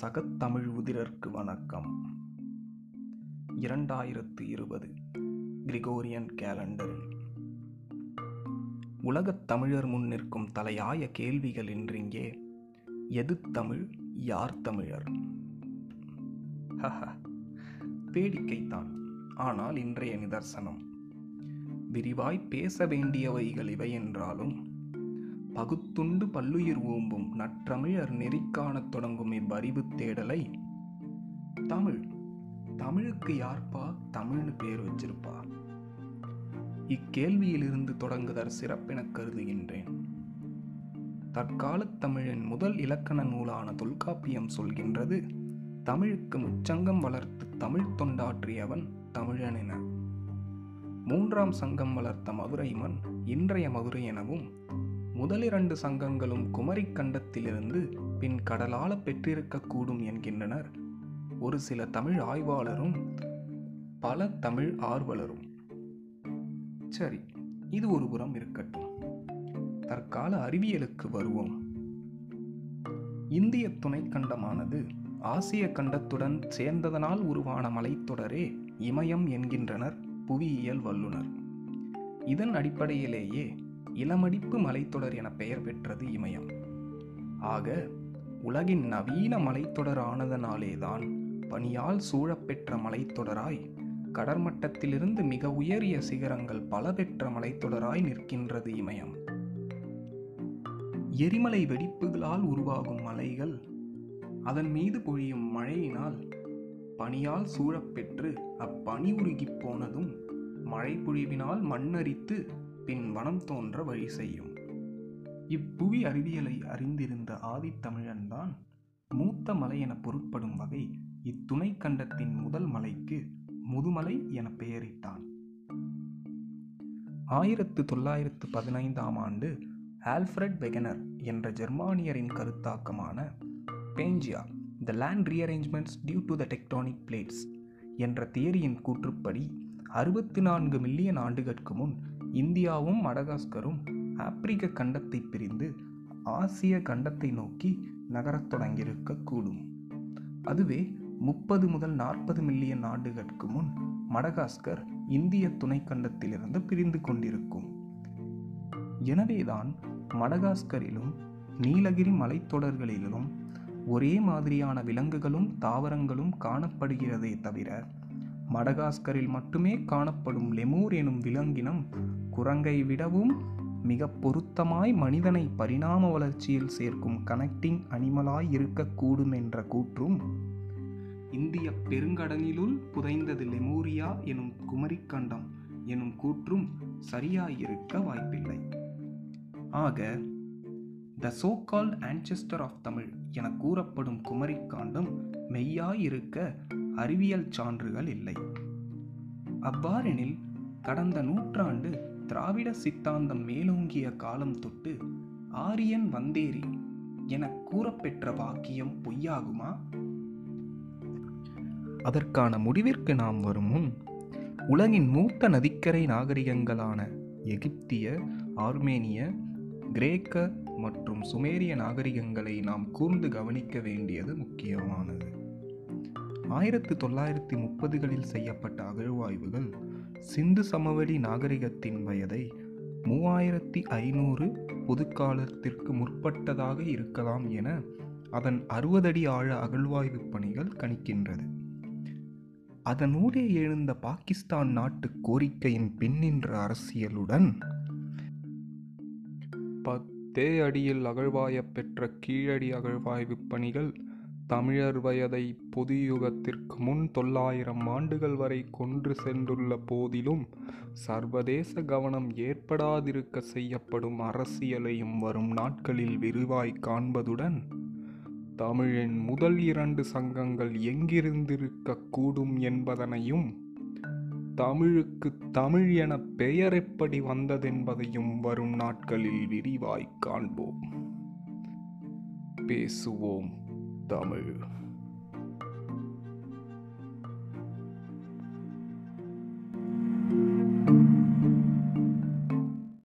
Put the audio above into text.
சகத்தமிழ் உதிரர்க்கு வணக்கம். இரண்டாயிரத்து இருபது கிரிகோரியன் கேலண்டரில் உலகத் தமிழர் முன் நிற்கும் தலையாய கேள்விகள் இன்றிங்கே எது தமிழ் யார் தமிழர்? ஹஹ, வேடிக்கைத்தான் ஆனால் இன்றைய நிதர்சனம். விரிவாய் பேச வேண்டியவைகள் இவை என்றாலும் பகுத்துண்டு பல்லுயிர் ஓம்பும் நற்றமிழர் நெறிக்காணத் தொடங்கும் இவ்வறிவு தேடலை. தமிழ் தமிழுக்கு யார்ப்பா தமிழ்னு பேர் வச்சிருப்பா? இக்கேள்வியிலிருந்து தொடங்குதற் சிறப்பெனக் கருதுகின்றேன். தற்காலத் தமிழின் முதல் இலக்கண நூலான தொல்காப்பியம் சொல்கின்றது தமிழுக்கு முச்சங்கம் வளர்த்து தமிழ் தொண்டாற்றியவன் தமிழன் என மூன்றாம் சங்கம் வளர்த்த மதுரை மண் இன்றைய மதுரை எனவும் முதலிரண்டு சங்கங்களும் குமரிக் கண்டத்திலிருந்து பின் கடலால பெற்றிருக்கக்கூடும் என்கின்றனர். ஒரு சில தமிழ் ஆய்வாளரும் பல தமிழ் ஆர்வலரும். சரி இது ஒரு புறம் இருக்கட்டும். தற்கால அறிவியலுக்கு வருவோம். இந்திய துணைக்கண்டமானது ஆசிய கண்டத்துடன் சேர்ந்ததனால் உருவான மலைத்தொடரே இமயம் என்கின்றனர் புவியியல் வல்லுனர். இதன் அடிப்படையிலேயே இளமடிப்பு மலைத்தொடர் என பெயர் பெற்றது இமயம். ஆக உலகின் நவீன மலைத்தொடர் ஆனதனாலேதான் பனியால் சூழப்பெற்ற மலைத்தொடராய் கடற்மட்டத்திலிருந்து மிக உயரிய சிகரங்கள் பல பெற்ற மலைத்தொடராய் நிற்கின்றது இமயம். எரிமலை வெடிப்புகளால் உருவாகும் மலைகள் அதன் மீது பொழியும் மழையினால் பனியால் சூழப்பெற்று அப்பனி உருகிப் போனதும் மழை பொழிவினால் மண்ணரித்து பின் வனம் தோன்ற வழி செய்யும். இப்புவி அறிவியலை அறிந்திருந்த ஆதித்தமிழன்தான் மூத்த மலை என பொருட்படும் வகை இத்துணை கண்டத்தின் முதல் மலைக்கு முதுமலை என பெயரிட்டான். ஆயிரத்து தொள்ளாயிரத்து பதினைந்தாம் ஆண்டு ஆல்ஃபிரட் வெகனர் என்ற ஜெர்மானியரின் கருத்தாக்கமான Pangaea the land rearrangements due to the tectonic plates என்ற தியரியின் கூற்றுப்படி அறுபத்தி நான்கு மில்லியன் ஆண்டுகளுக்கு முன் இந்தியாவும் மடகாஸ்கரும் ஆப்பிரிக்க கண்டத்தை பிரிந்து ஆசிய கண்டத்தை நோக்கி நகரத் தொடங்கியிருக்கக்கூடும். அதுவே முப்பது முதல் நாற்பது மில்லியன் ஆண்டுகளுக்கு முன் மடகாஸ்கர் இந்திய துணைக்கண்டத்திலிருந்து பிரிந்து கொண்டிருக்கும். எனவேதான் மடகாஸ்கரிலும் நீலகிரி மலைத்தொடர்களிலும் ஒரே மாதிரியான விலங்குகளும் தாவரங்களும் காணப்படுகிறதே தவிர மடகாஸ்கரில் மட்டுமே காணப்படும் லெமூர் எனும் விலங்கினம் குரங்கை விடவும் மிக பொருத்தமாய் மனிதனை பரிணாம வளர்ச்சியில் சேர்க்கும் கனெக்டிங் அனிமலாய் இருக்கக்கூடும் என்ற கூற்றும். இந்திய பெருங்கடலிலுள் புதைந்தது லெமூரியா எனும் குமரிக்கண்டம் எனும் கூற்றும் சரியாயிருக்க வாய்ப்பில்லை. ஆக the so called ancestor of Tamil என கூறப்படும் குமரிக்காண்டம் மெய்யாயிருக்க அறிவியல் சான்றுகள் இல்லை. அவ்வாறெனில் கடந்த நூற்றாண்டு திராவிட சித்தாந்தம் மேலோங்கிய காலம் தொட்டு ஆரியன் வந்தேரி என கூறப்பெற்ற வாக்கியம் பொய்யாகுமா? அதற்கான முடிவிற்கு நாம் வரும் முன் உலகின் மூத்த நதிக்கரை நாகரிகங்களான எகிப்திய ஆர்மேனிய கிரேக்க மற்றும் சுமேரிய நாகரிகங்களை நாம் கூர்ந்து கவனிக்க வேண்டியது முக்கியமானது. ஆயிரத்து தொள்ளாயிரத்தி முப்பதுகளில் செய்யப்பட்ட அகழ்வாய்வுகள் சிந்து சமவெளி நாகரிகத்தின் வயதை மூவாயிரத்தி ஐநூறு பொதுக்காலத்திற்கு முற்பட்டதாக இருக்கலாம் என அதன் அறுபதடி ஆழ அகழ்வாய்வு பணிகள் கணிக்கின்றது. அதனூடே எழுந்த பாகிஸ்தான் நாட்டு கோரிக்கையின் பின்னின்ற அரசியலுடன் பத்தே அடியில் அகழ்வாயப் பெற்ற கீழடி அகழ்வாய்வு பணிகள் தமிழர் வயதை பொது யுகத்திற்கு முன் தொள்ளாயிரம் ஆண்டுகள் வரை கொன்று சென்றுள்ள போதிலும் சர்வதேச கவனம் ஏற்படாதிருக்க செய்யப்படும் அரசியலையும் வரும் நாட்களில் விரிவாய் காண்பதுடன் தமிழின் முதல் இரண்டு சங்கங்கள் எங்கிருந்திருக்க கூடும் என்பதனையும் தமிழுக்கு தமிழ் என பெயர் எப்படி வந்ததென்பதையும் வரும் நாட்களில் விரிவாய் காண்போம். பேசுவோம். தமிழ்